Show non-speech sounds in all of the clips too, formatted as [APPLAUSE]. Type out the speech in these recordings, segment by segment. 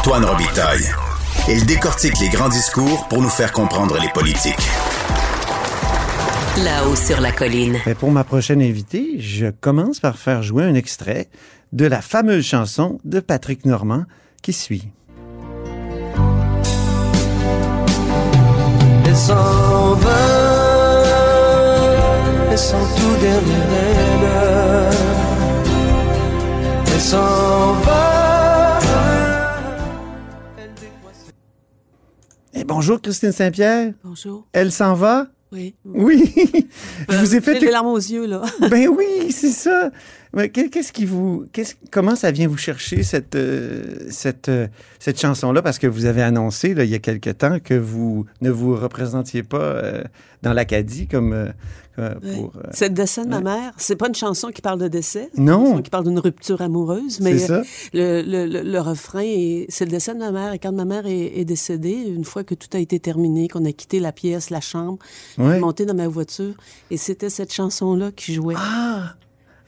Antoine Robitaille. Il décortique les grands discours pour nous faire comprendre les politiques. Là-haut sur la colline. Et pour ma prochaine invitée, je commence par faire jouer un extrait de la fameuse chanson de Patrick Normand qui suit. Elle s'en va, et son tout dernier rêve. Elle s'en va. Et bonjour Christine Saint-Pierre. Bonjour. Elle s'en va? Oui. Oui. [LAUGHS] je vous ai fait... Les larmes aux yeux, là. [LAUGHS] Ben oui, c'est ça. Mais qu'est-ce qui vous, qu'est-ce, comment ça vient vous chercher cette euh, cette euh, cette chanson-là? Parce que vous avez annoncé là, il y a quelque temps que vous ne vous représentiez pas euh, dans l'Acadie comme euh, euh, pour. euh, C'est le décès de ma mère. C'est pas une chanson qui parle de décès. C'est Non. Une chanson qui parle d'une rupture amoureuse. Mais c'est ça. Le, le, le, le refrain, est- c'est le décès de ma mère. Et quand ma mère est, est décédée, une fois que tout a été terminé, qu'on a quitté la pièce, la chambre, Ouais. monté dans ma voiture, et c'était cette chanson-là qui jouait. Ah,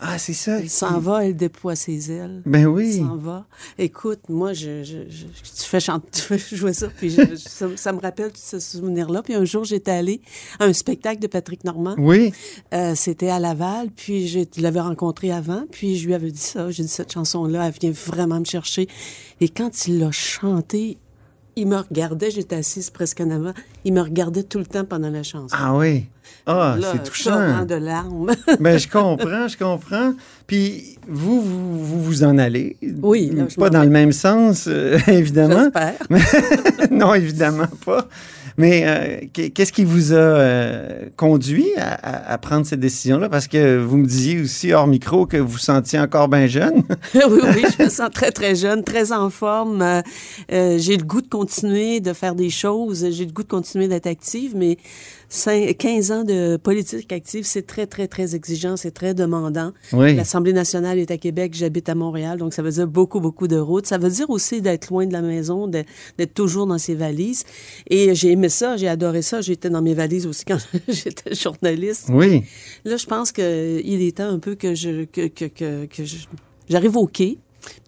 ah, c'est ça. Elle s'en va, elle déploie ses ailes. Ben Elle oui. s'en va. Écoute, moi, je, je, je- tu, fais chanter, tu fais jouer ça, puis je- je- ça, ça me rappelle tout ce souvenir-là. Puis un jour, j'étais allée à un spectacle de Patrick Normand. Oui. Euh, C'était à Laval, puis je l'avais rencontré avant, puis je lui avais dit ça. J'ai dit, cette chanson-là, elle vient vraiment me chercher. Et quand il l'a chantée, il me regardait, j'étais assise presque en avant, il me regardait tout le temps pendant la chanson. Ah oui. Ah, c'est touchant. de larmes. [LAUGHS] Ben, je comprends, je comprends. Puis vous, vous, vous vous en allez? Oui, là, Pas dans vais. le même sens, euh, [LAUGHS] évidemment. J'espère. [LAUGHS] non, évidemment pas. Mais euh, qu'est- qu'est-ce qui vous a euh, conduit à, prendre cette décision-là? Parce que vous me disiez aussi hors micro que vous vous sentiez encore bien jeune. [LAUGHS] oui, oui, je me sens très, très jeune, très en forme. Euh, j'ai le goût de continuer de faire des choses. J'ai le goût de continuer d'être active, mais cin- 15 ans de politique active, c'est très, très, très exigeant, c'est très demandant. Oui. L'Assemblée nationale est à Québec, j'habite à Montréal, donc ça veut dire beaucoup, beaucoup de routes. Ça veut dire aussi d'être loin de la maison, d'être toujours dans ses valises. Et j'ai aimé ça, j'ai adoré ça. J'étais dans mes valises aussi quand [LAUGHS] j'étais journaliste. Oui. Là, je pense qu'il est temps un peu que je que, que, que, j'arrive au quai.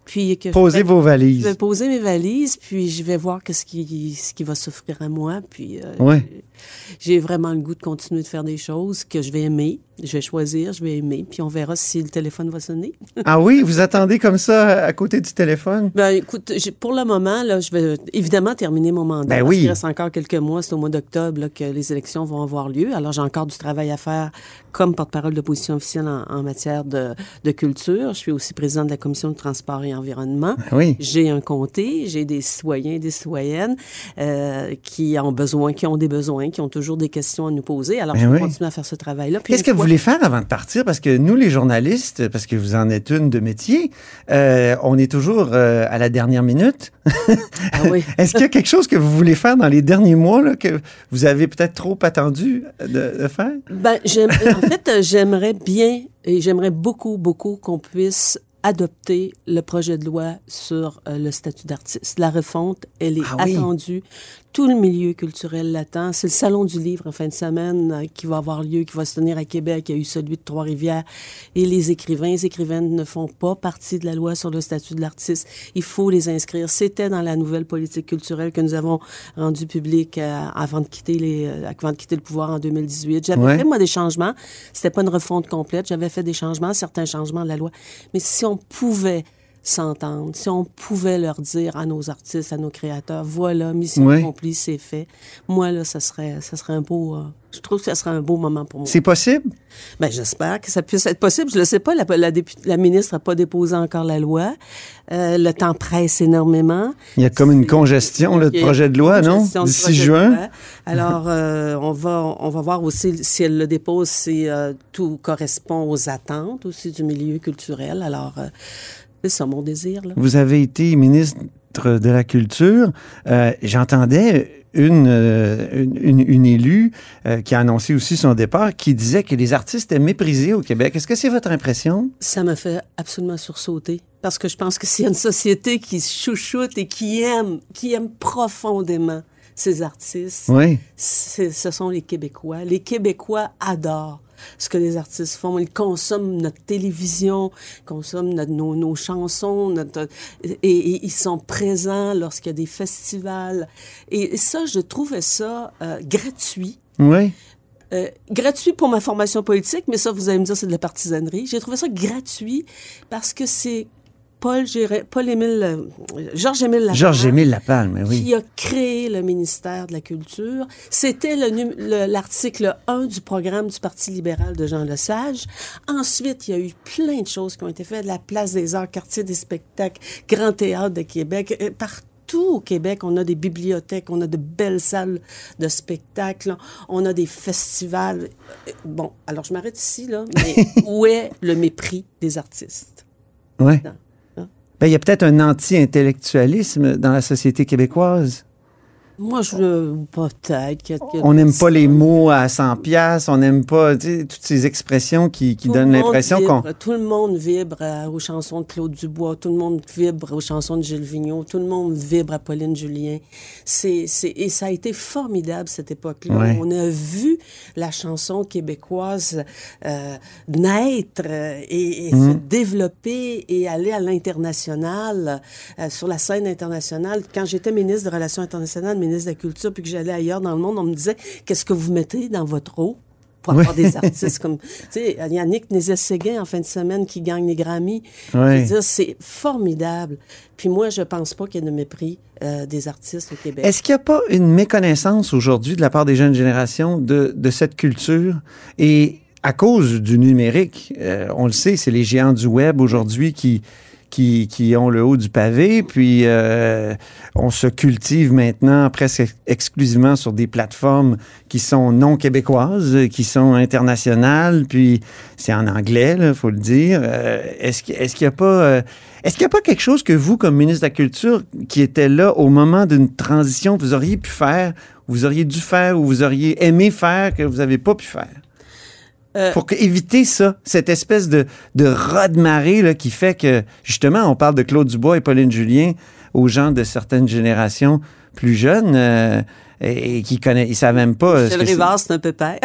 Puis que je Posez vais- vos Je vais valises. poser mes valises, puis je vais voir qu'est-ce qui, ce qui va s'offrir à moi. Puis euh, Ouais. j'ai vraiment le goût de continuer de faire des choses que je vais aimer. Je vais choisir, je vais aimer, puis on verra si le téléphone va sonner. Ah oui, vous attendez comme ça à côté du téléphone? Ben, écoute, pour le moment, là, je vais évidemment terminer mon mandat. Ben oui. qu'il reste encore quelques mois. C'est au mois d'octobre que les élections vont avoir lieu. Alors, j'ai encore du travail à faire comme porte-parole d'opposition officielle en, en matière de, de culture. Je suis aussi présidente de la Commission de transport et environnement. Oui. J'ai un comté, j'ai des citoyens et des citoyennes euh, qui ont besoin, qui ont des besoins, qui ont toujours des questions à nous poser. Alors, Ben je vais oui. continuer à faire ce travail-là. Qu'est-ce que vous voulez faire avant de partir? Parce que nous, les journalistes, parce que vous en êtes une de métier, euh, on est toujours euh, à la dernière minute. Ah oui. [LAUGHS] Est-ce qu'il y a quelque chose que vous voulez faire dans les derniers mois là, que vous avez peut-être trop attendu de, de faire? Ben, en fait, j'aimerais bien et j'aimerais beaucoup, beaucoup qu'on puisse adopter le projet de loi sur euh, le statut d'artiste. La refonte, elle est Ah oui. attendue. Tout le milieu culturel l'attend. C'est le Salon du livre en fin de semaine euh, qui va avoir lieu, qui va se tenir à Québec. Il y a eu celui de Trois-Rivières. Et les écrivains, les écrivaines ne font pas partie de la loi sur le statut de l'artiste. Il faut les inscrire. C'était dans la nouvelle politique culturelle que nous avons rendue publique euh, avant de quitter les, euh, avant de quitter le pouvoir en 2018. J'avais Ouais. fait moi des changements. C'était pas une refonte complète. J'avais fait des changements, certains changements de la loi. Mais si on pouvait s'entendre, si on pouvait leur dire à nos artistes, à nos créateurs, voilà, mission accomplie, c'est fait. Moi là, ça serait, ça serait un beau. euh, je trouve que ça serait un beau moment pour moi. C'est possible? Ben, j'espère que ça puisse être possible. Je le sais pas. La, la, la ministre n'a pas déposé encore la loi. Euh, le temps presse énormément. Il y a comme une congestion là, de projet de loi, non? D'ici juin? Alors, euh, on va on va voir aussi si elle le dépose, si euh, tout correspond aux attentes aussi du milieu culturel. Alors, euh, c'est ça mon désir. Là. Vous avez été ministre de la Culture. Euh, J'entendais une, euh, une, une- une élue euh, qui a annoncé aussi son départ, qui disait que les artistes étaient méprisés au Québec. Est-ce que c'est votre impression? Ça me fait absolument sursauter. Parce que je pense que [LAUGHS] s'il y a une société qui chouchoute et qui aime, qui aime profondément ces artistes, Oui. ce sont les Québécois. Les Québécois adorent ce que les artistes font. Ils consomment notre télévision, consomment notre- nos, nos chansons, notre- et, et ils sont présents lorsqu'il y a des festivals. Et ça, je trouvais ça euh, gratuit. Oui. Euh, gratuit pour ma formation politique, mais ça, vous allez me dire, c'est de la partisanerie. J'ai trouvé ça gratuit parce que c'est Paul, Paul Émile, euh, Georges-Émile Lapalme Georges-Émile Lapalme, oui. qui a créé le ministère de la Culture. C'était l'article 1 du programme du Parti libéral de Jean Lesage. Ensuite, il y a eu plein de choses qui ont été faites. La Place des Arts, Quartier des spectacles, Grand Théâtre de Québec. Partout au Québec, on a des bibliothèques, on a de belles salles de spectacle, on a des festivals. Bon, alors je m'arrête ici, là, mais [LAUGHS] où est le mépris des artistes? Ouais. Non, il y a peut-être un anti-intellectualisme dans la société québécoise. Moi, je... Peut-être y a On n'aime pas les mots à 100 pièces, on n'aime pas tu sais, toutes ces expressions qui, qui donnent l'impression qu'on... Tout le monde vibre à- aux chansons de Claude Dubois, tout le monde vibre aux chansons de Gilles Vigneault, tout le monde vibre à Pauline Julien. C'est, et ça a été formidable, cette époque-là. Ouais. On a vu la chanson québécoise euh, naître euh, et, se Mhm. développer et aller à l'international, euh, sur la scène internationale. Quand j'étais ministre de Relations internationales, ministre de la Culture, puis que j'allais ailleurs dans le monde, on me disait, qu'est-ce que vous mettez dans votre eau? pour avoir des [LAUGHS] artistes comme, tu sais, Yannick Nézet-Séguin en fin de semaine qui gagne les Grammys. Ouais. C'est formidable. Puis moi, je pense pas qu'il y ait de mépris euh, des artistes au Québec. Est-ce qu'il n'y a pas une méconnaissance aujourd'hui de la part des jeunes générations de, de cette culture? Et à cause du numérique, euh, on le sait, c'est les géants du web aujourd'hui qui, qui, qui ont le haut du pavé, puis euh, on se cultive maintenant presque exclusivement sur des plateformes qui sont non québécoises, qui sont internationales, puis c'est en anglais, il faut le dire. Euh, est-ce qu'il est-ce qu'il n'y a pas... euh, est-ce qu'il n'y a pas quelque chose que vous, comme ministre de la Culture, qui était là au moment d'une transition, vous auriez pu faire, vous auriez dû faire, ou vous auriez aimé faire, que vous n'avez pas pu faire? Euh, Pour éviter ça, cette espèce de, de là, qui fait que, justement, on parle de Claude Dubois et Pauline Julien aux gens de certaines générations plus jeunes euh, et, et qui connaissent, ils savent même pas. euh, ce Michel que c'est. Rivard, c'est un peu père.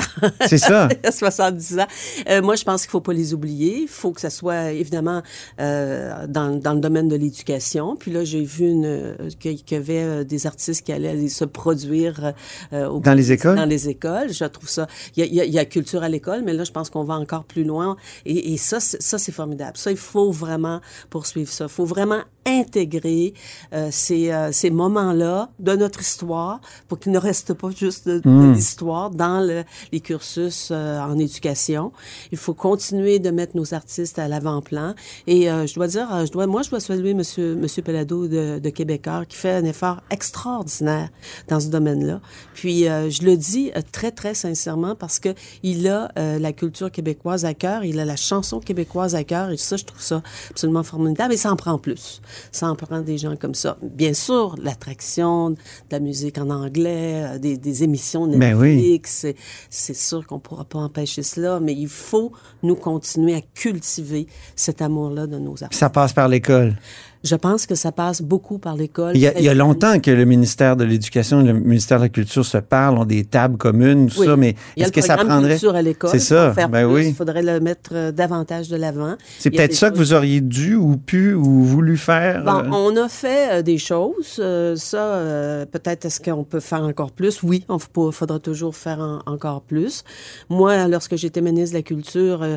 C'est ça. Il a 70 ans. Euh, moi, je pense qu'il faut pas les oublier. Il faut que ça soit, évidemment, euh, dans, dans le domaine de l'éducation. Puis là, j'ai vu une, euh, qu'il y avait euh, des artistes qui allaient se produire euh, au- Dans les écoles? Dans les écoles. Je trouve ça... Il y a, y a- y a culture à l'école, mais là, je pense qu'on va encore plus loin. Et, et ça, c'est- ça, c'est formidable. Ça, il faut vraiment poursuivre ça. Il faut vraiment intégrer euh, ces, euh, ces moments-là de notre histoire pour qu'il ne reste pas juste de, de l'histoire dans le- les cursus euh, en éducation. Il faut continuer de mettre nos artistes à l'avant-plan. Et euh, je dois dire, euh, je dois, moi, je dois saluer Monsieur, Monsieur Pelado de, de Québécois qui fait un effort extraordinaire dans ce domaine-là. Puis euh, je le dis très, très sincèrement parce que il a euh, la culture québécoise à cœur, il a la chanson québécoise à cœur et ça, je trouve ça absolument formidable. Et ça en prend plus. Ça en prend des gens comme ça. Bien sûr, l'attraction de la musique en anglais, euh, des, des émissions Ben oui. Netflix, c'est- sûr qu'on pourra pas empêcher cela, mais il faut nous continuer à cultiver cet amour-là de nos artistes. Ça passe par l'école. Je pense que ça passe beaucoup par l'école. Il y, a, il y a longtemps que le ministère de l'Éducation et le ministère de la Culture se parlent, ont des tables communes, tout Oui. ça, mais est-ce que ça prendrait... culture à l'école. C'est ça, faire ben plus. oui. Il faudrait le mettre euh, davantage de l'avant. C'est peut-être ça que vous auriez dû ou pu ou voulu faire. Bon, euh, on a fait euh, des choses. euh, ça, euh, peut-être est-ce qu'on peut faire encore plus? Oui, on faudra toujours faire en- encore plus. Moi, lorsque j'étais ministre de la Culture, euh,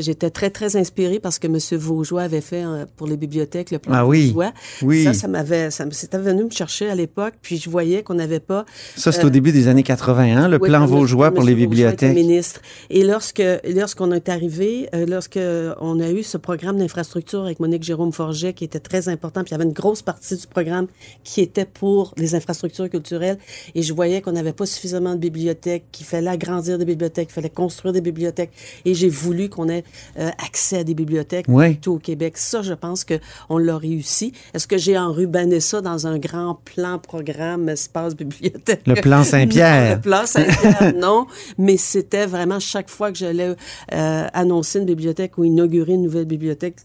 j'étais très, très inspirée parce que M. Vaugeois avait fait pour les bibliothèques le plan Ah oui. Oui. Ça, ça m'avait, ça c'était venu me chercher à l'époque, puis je voyais qu'on n'avait pas Ça, c'est au début des années 81, le oui, plan Vaugeois pour les bibliothèques. ministre. Et lorsque lorsqu'on est arrivé, euh, lorsque on a eu ce programme d'infrastructure avec Monique Jérôme Forget qui était très important, puis il y avait une grosse partie du programme qui était pour les infrastructures culturelles, et je voyais qu'on n'avait pas suffisamment de bibliothèques, qu'il fallait agrandir des bibliothèques, qu'il fallait construire des bibliothèques, et j'ai voulu qu'on ait euh, accès à des bibliothèques Oui. partout au Québec. Ça, je pense que on l'a réussi. Est-ce que j'ai enrubanné ça dans un grand plan programme espace bibliothèque? Le plan [LAUGHS] Saint-Pierre. Non, le plan Saint-Pierre, [LAUGHS] non. Mais c'était vraiment chaque fois que j'allais euh, annoncer une bibliothèque ou inaugurer une nouvelle bibliothèque,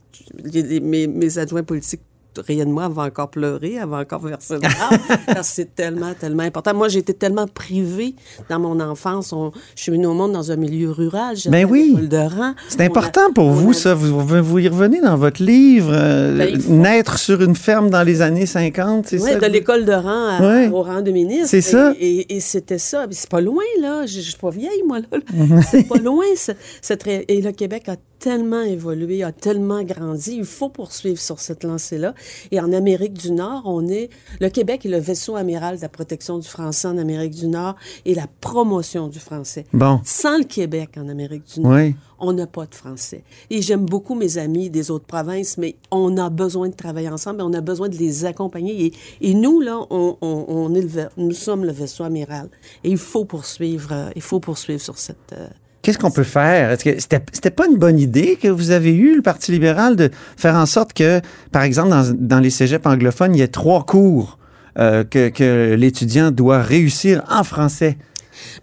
les- les- mes, mes adjoints politiques riait de moi, va encore pleurer, elle va encore verser des larmes, [LAUGHS] parce que c'est tellement, tellement important. Moi, j'ai été tellement privée dans mon enfance. On- je suis venue au monde dans un milieu rural. Ben oui. l'école de rang. C'est a- important pour vous, a- ça. Vous, vous y revenez dans votre livre. euh, Ben, faut- Naître sur une ferme dans les années 50, c'est Ouais, ça? de l'école de rang à- Ouais. au rang de ministre. C'est ça. Et, c'était ça. C'est pas loin, là. Je, je suis pas vieille, moi, là. [LAUGHS] c'est pas loin. ce- cette Et le Québec a tellement évolué, a tellement grandi. Il faut poursuivre sur cette lancée-là. Et en Amérique du Nord, on est... Le Québec est le vaisseau amiral de la protection du français en Amérique du Nord et la promotion du français. Bon. Sans le Québec en Amérique du Nord, Oui. on n'a pas de français. Et j'aime beaucoup mes amis des autres provinces, mais on a besoin de travailler ensemble et on a besoin de les accompagner. Et, et nous, là, on, on- on est le, nous sommes le vaisseau amiral. Et il faut poursuivre, euh, il faut poursuivre sur cette... euh, Qu'est-ce qu'on peut faire? Est-ce que c'était, c'était pas une bonne idée que vous avez eue, le Parti libéral, de faire en sorte que, par exemple, dans, dans les cégeps anglophones, il y ait trois cours euh, que, que l'étudiant doit réussir en français?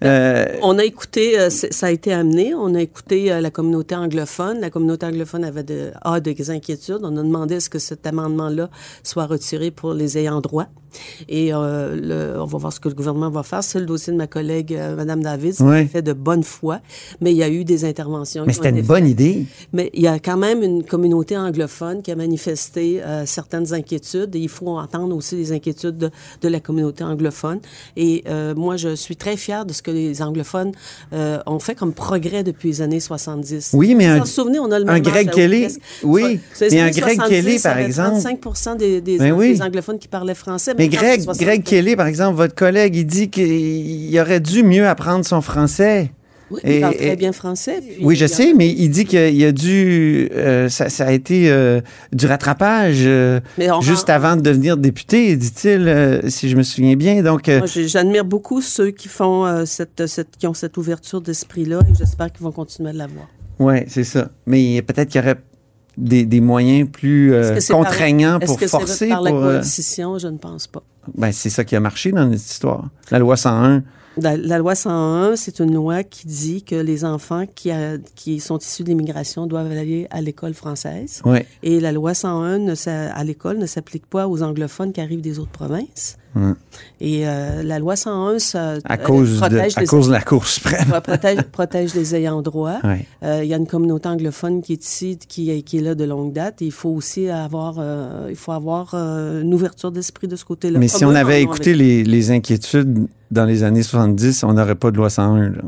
Euh, On a écouté, euh, ça a été amené, on a écouté euh, la communauté anglophone. La communauté anglophone avait de, a des inquiétudes. On a demandé à ce que cet amendement-là soit retiré pour les ayants droit. Et euh, le- on va voir ce que le gouvernement va faire. C'est le dossier de ma collègue, euh, Mme David, qui Ouais. a fait de bonne foi, mais il y a eu des interventions. mais c'était une bonne idée. mais il y a quand même une communauté anglophone qui a manifesté euh, certaines inquiétudes et il faut entendre aussi les inquiétudes de, de la communauté anglophone. Et euh, moi, je suis très fière de ce que les anglophones ont fait comme progrès depuis les années 70. Oui, mais un- souvenez, on a le un Greg Kelly, oui, mais un Greg 70, Kelly, par il y avait exemple. 35 des, des, Ben oui. des anglophones qui parlaient français. Mais Greg, c'est 60. Greg Kelly, par exemple, votre collègue, il dit qu'il aurait dû mieux apprendre son français. Oui, Et- il parle très bien français. puis Oui, je sais, mais il dit qu'il y a dû. euh, ça, ça a été euh, du rattrapage euh, juste avant de devenir député, dit-il, si je me souviens bien. Donc, Moi, j'admire beaucoup ceux qui font cette, cette, qui ont cette ouverture d'esprit-là et j'espère qu'ils vont continuer à l'avoir. ouais, c'est ça. Mais peut-être qu'il y aurait des, des moyens plus euh, par- contraignants Est-ce pour que forcer. par la pour, euh, coercition? Je ne pense pas. ben, c'est ça qui a marché dans notre histoire. La loi 101. La, la loi 101, c'est une loi qui dit que les enfants qui, a- qui sont issus de l'immigration doivent aller à l'école française. Ouais. Et la loi 101 ne s'a- à l'école ne s'applique pas aux anglophones qui arrivent des autres provinces. Et euh, la loi 101, ça À euh, de, protège, à les, cause de la Cour suprême. protège, protège les ayants droit. Ouais. Euh, Il y a une communauté anglophone qui est ici, qui, est- qui est là de longue date. Et il faut aussi avoir, euh, il faut avoir une ouverture d'esprit de ce côté-là. Mais Pas si on avait écouté les, les inquiétudes dans les années 70, on n'aurait pas de loi 101. là.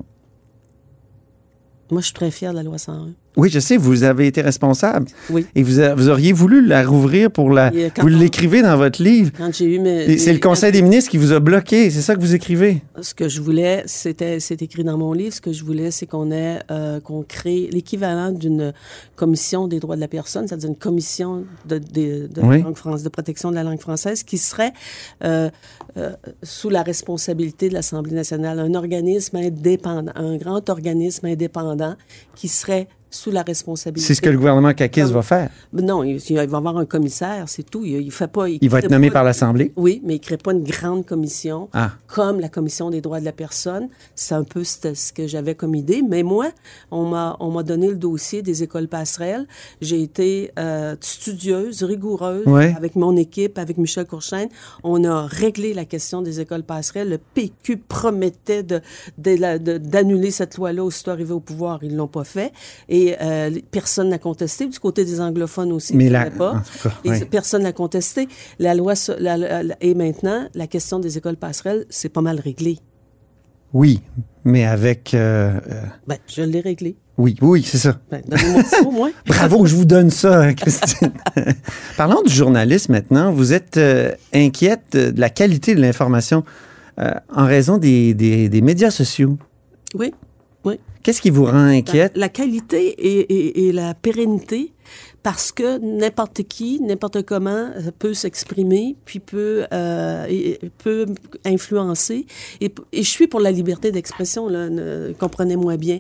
Moi, je suis très fière de la loi 101. Oui, je sais, vous avez été responsable. Oui. Et vous, a- vous auriez voulu la rouvrir pour la. Quand Vous l'écrivez dans votre livre. Quand j'ai eu mes... C'est le Conseil des ministres qui vous a bloqué. C'est ça que vous écrivez? Ce que je voulais, c'était, c'est écrit dans mon livre, ce que je voulais, c'est qu'on ait, euh, qu'on crée l'équivalent d'une commission des droits de la personne, c'est-à-dire une commission de, de, de, la langue France, de protection de la langue française qui serait euh, euh, sous la responsabilité de l'Assemblée nationale, un organisme indépendant, un grand organisme indépendant qui serait sous la responsabilité. C'est ce que le gouvernement caquiste va faire. Non, il, il va avoir un commissaire, c'est tout. Il, il fait pas. Il va être nommé pas- par l'Assemblée? Oui, mais il ne crée pas une grande commission Ah. comme la Commission des droits de la personne. C'est un peu ce que j'avais comme idée. Mais moi, on m'a on m'a donné le dossier des écoles passerelles. J'ai été euh, studieuse, rigoureuse Ouais. avec mon équipe, avec Michel Courchaine. On a réglé la question des écoles passerelles. Le PQ promettait de- d'annuler cette loi-là aussitôt arrivé au pouvoir. Ils l'ont pas fait. Et euh, personne n'a contesté. Du côté des anglophones aussi, Mais la- pas. cas, Et ouais. personne n'a contesté. La loi la- la- et maintenant, la question des écoles passerelles, c'est pas mal réglé. Oui, mais avec. euh, euh, Ben, je l'ai réglé. oui, oui, c'est ça. Ben, au moins. [LAUGHS] Bravo, je vous donne ça, hein, Christine. [LAUGHS] Parlons du journalisme maintenant. Vous êtes euh, inquiète de la qualité de l'information euh, en raison des, des- des médias sociaux. Oui, oui. Qu'est-ce qui vous rend inquiète? la qualité et, et- et la pérennité, parce que n'importe qui, n'importe comment euh, peut s'exprimer, puis peut, euh, et- peut influencer. Et, je suis pour la liberté d'expression, comprenez-moi bien.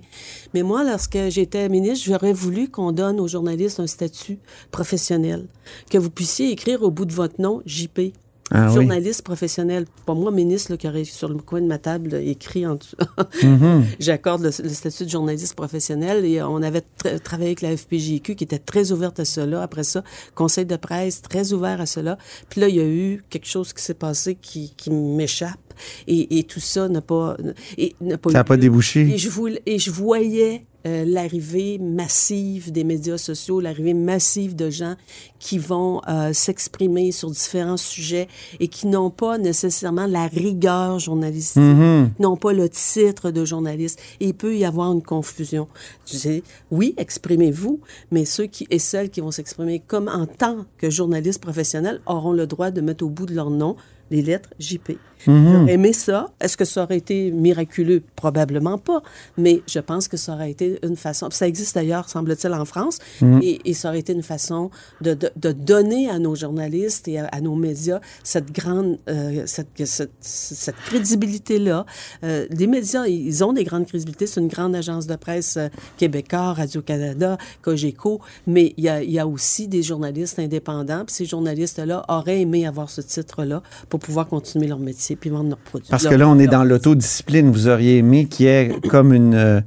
Mais moi, lorsque j'étais ministre, j'aurais voulu qu'on donne aux journalistes un statut professionnel, que vous puissiez écrire au bout de votre nom JP. Ah oui. journaliste professionnel, pas moi, ministre, là, qui aurait sur le coin de ma table écrit en dessous. Mhm. [LAUGHS] J'accorde le, le statut de journaliste professionnel et on avait tra- travaillé avec la FPJQ qui était très ouverte à cela. Après ça, conseil de presse très ouvert à cela. Puis là, il y a eu quelque chose qui s'est passé qui, qui m'échappe et, et tout ça n'a pas, et n'a pas Ça n'a pas débouché. Et je, voulais- et je voyais euh, l'arrivée massive des médias sociaux, l'arrivée massive de gens qui vont euh, s'exprimer sur différents sujets et qui n'ont pas nécessairement la rigueur journalistique, Mhm. n'ont pas le titre de journaliste. Et il peut y avoir une confusion. Je dis, oui, exprimez-vous, mais ceux qui et celles qui vont s'exprimer comme en tant que journalistes professionnels auront le droit de mettre au bout de leur nom les lettres JP. J'aurais aimé ça. Est-ce que ça aurait été miraculeux? Probablement pas. Mais je pense que ça aurait été une façon. Ça existe d'ailleurs, semble-t-il, en France. Et, et ça aurait été une façon de, de, de donner à nos journalistes et à, à nos médias cette grande, euh, cette, cette, cette crédibilité-là. Euh, les médias, ils ont des grandes crédibilités. C'est une grande agence de presse euh, québécois, Radio-Canada, Cogeco. Mais il y a, y a aussi des journalistes indépendants. Puis ces journalistes-là auraient aimé avoir ce titre-là pour pouvoir continuer leur métier puis vendre leurs produits. Parce que là, on est dans l'autodiscipline. Vous auriez aimé qu'il y ait comme une, euh,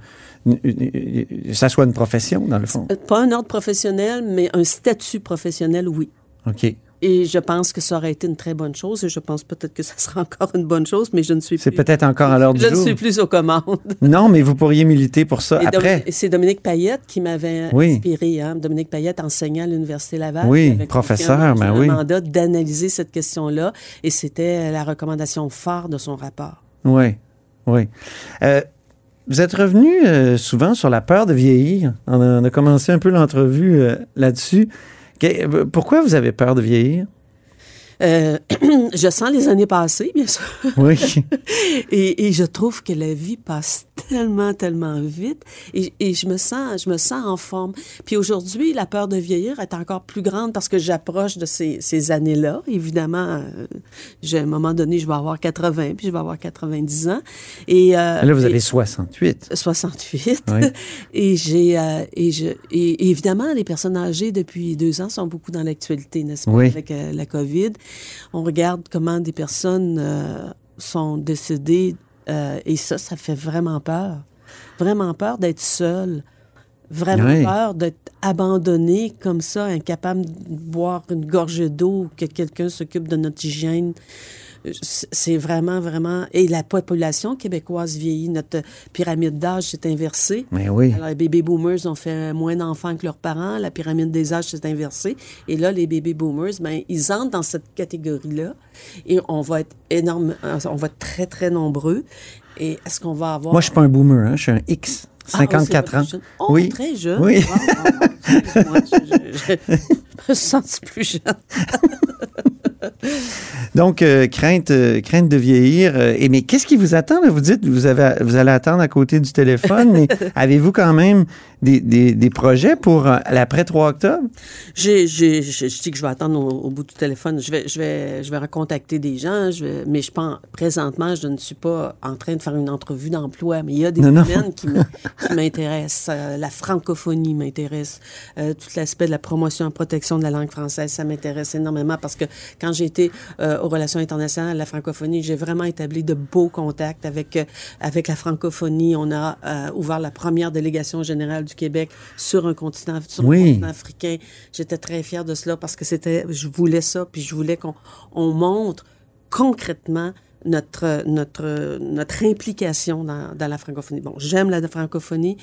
une- une- Ça soit une profession, dans le fond. Euh, Pas un ordre professionnel, mais un statut professionnel, oui. OK. Et je pense que ça aurait été une très bonne chose. Et je pense peut-être que ça sera encore une bonne chose, mais je ne suis C'est plus. peut-être encore à l'heure du [LAUGHS] Je ne jour. suis plus aux commandes. [LAUGHS] Non, mais vous pourriez militer pour ça Et après. C'est Dominique Payette qui m'avait Oui. inspiré. Hein? Dominique Payette enseignait à l'Université Laval. Oui, professeur, en ben oui. mandat d'analyser cette question-là. Et c'était la recommandation phare de son rapport. Oui, oui. Euh, vous êtes revenu euh, souvent sur la peur de vieillir. On a, on a commencé un peu l'entrevue euh, là-dessus. Euh, pourquoi vous avez peur de vieillir? Euh, [CLEARS THROAT] je sens les années passées, bien sûr. Oui. [LAUGHS] Et, et je trouve que la vie passe tellement, tellement vite. Et, et je me sens, je me sens en forme. Puis aujourd'hui, la peur de vieillir est encore plus grande parce que j'approche de ces, ces années-là. Évidemment, euh, j'ai, à un moment donné, je vais avoir 80, puis je vais avoir 90 ans. Et, euh, Là, vous et- avez 68. 68. Oui. [LAUGHS] Et j'ai et je et, évidemment les personnes âgées depuis deux ans sont beaucoup dans l'actualité, n'est-ce pas, Oui. avec la COVID. On regarde comment des personnes euh, sont décédées euh, et ça, ça fait vraiment peur, vraiment peur d'être seul. Vraiment Oui. peur d'être abandonné comme ça, incapable de boire une gorgée d'eau, que quelqu'un s'occupe de notre hygiène. C'est vraiment, vraiment... Et la population québécoise vieillit. Notre pyramide d'âge s'est inversée. Mais oui. Alors, les baby boomers ont fait moins d'enfants que leurs parents. La pyramide des âges s'est inversée. Et là, les baby boomers, ben, ils entrent dans cette catégorie-là. Et on va être énorme, on va être très, très nombreux. Et est-ce qu'on va avoir... Moi, je suis pas un boomer, hein, je suis un X. Ah, 54 oh, ans. jeune. Oh, oui. très jeune. Oui. Wow, wow. Moi, je, je- je me sens plus jeune. [LAUGHS] Donc, euh, crainte, euh, crainte de vieillir. euh, et mais qu'est-ce qui vous attend? Là? Vous dites vous avez vous allez attendre à côté du téléphone, mais [LAUGHS] avez-vous quand même des, des, des projets pour l'après 3 octobre? J'ai, j'ai, je, je dis que je vais attendre au, au bout du téléphone. Je vais, je vais, je vais recontacter des gens, je vais- mais je pense, présentement, je ne suis pas en train de faire une entrevue d'emploi, mais il y a des Non, domaines qui, [LAUGHS] m'intéressent. La francophonie m'intéresse. Tout l'aspect de la promotion et protection de la langue française, ça m'intéresse énormément parce que quand j'ai été euh, aux relations internationales, la francophonie, j'ai vraiment établi de beaux contacts avec, euh, avec la francophonie. On a euh, ouvert la première délégation générale du Québec sur un continent, sur un Oui. continent africain. J'étais très fière de cela parce que c'était, je voulais ça, puis je voulais qu'on on montre concrètement notre, notre, notre implication dans, dans la francophonie. Bon, j'aime la francophonie.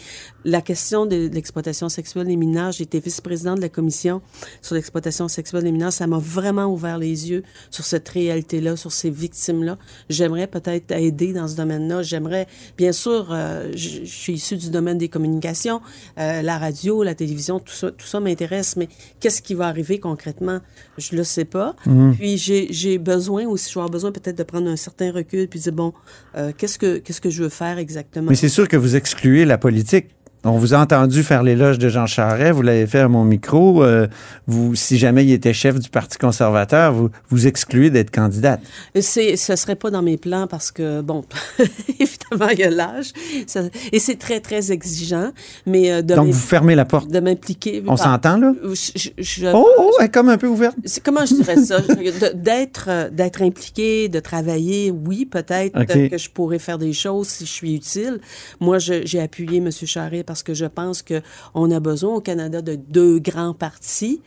La question de l'exploitation sexuelle des mineurs, j'ai été vice-présidente de la commission sur l'exploitation sexuelle des mineurs. Ça m'a vraiment ouvert les yeux sur cette réalité-là, sur ces victimes-là. J'aimerais peut-être aider dans ce domaine-là. J'aimerais, bien sûr, euh, je, suis issue du domaine des communications, euh, la radio, la télévision, tout ça, tout ça m'intéresse, mais qu'est-ce qui va arriver concrètement? Je le sais pas. Puis j'ai j'ai besoin aussi, je vais avoir besoin peut-être de prendre un certain recul puis dire, bon, euh, qu'est-ce que qu'est-ce que je veux faire exactement? Mais c'est sûr que vous excluez la politique. On vous a entendu faire l'éloge de Jean Charest, vous l'avez fait à mon micro. Euh, vous, si jamais il était chef du Parti conservateur, vous vous excluez d'être candidate. C'est, ce serait pas dans mes plans parce que, bon, [LAUGHS] évidemment, il y a l'âge. Ça- et c'est très, très exigeant. Mais euh, de Donc, vous fermez la porte. de m'impliquer. On s'entend, là? je- je- je- Oh, oh, elle est comme un peu ouverte. C'est comment je dirais ça? [LAUGHS] De- d'être euh, d'être impliqué, de travailler, oui, peut-être que je pourrais faire des choses si je suis utile. Moi, j'ai appuyé M. Charest parce que je pense que on a besoin au Canada de deux grands partis.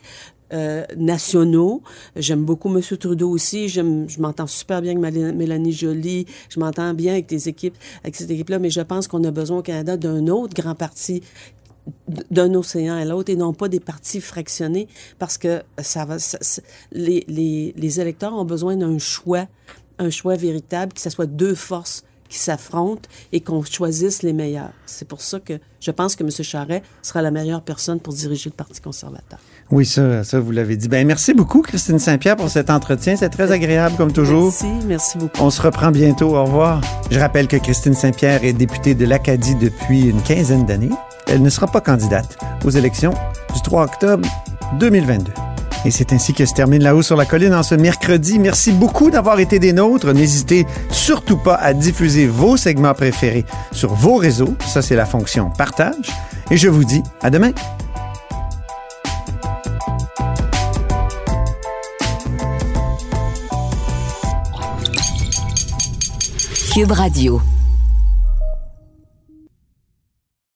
euh, nationaux. J'aime beaucoup M. Trudeau aussi. Je m'entends super bien avec Mélanie Joly. Je m'entends bien avec tes équipes, avec cette équipe-là, mais je pense qu'on a besoin au Canada d'un autre grand parti d'un océan à l'autre et non pas des partis fractionnés parce que les, les électeurs ont besoin d'un choix un choix véritable que ce soit deux forces qui s'affrontent et qu'on choisisse les meilleurs. C'est pour ça que je pense que M. Charret sera la meilleure personne pour diriger le Parti conservateur. Oui, ça, ça vous l'avez dit. Ben, merci beaucoup, Christine Saint-Pierre, pour cet entretien. C'est très agréable, comme toujours. Merci, merci beaucoup. On se reprend bientôt. Au revoir. Je rappelle que Christine Saint-Pierre est députée de l'Acadie depuis une quinzaine d'années. Elle ne sera pas candidate aux élections du 3 octobre 2022. Et c'est ainsi que se termine La Haut sur la Colline en ce mercredi. Merci beaucoup d'avoir été des nôtres. N'hésitez surtout pas à diffuser vos segments préférés sur vos réseaux. Ça, c'est la fonction partage. Et je vous dis à demain. Cube Radio.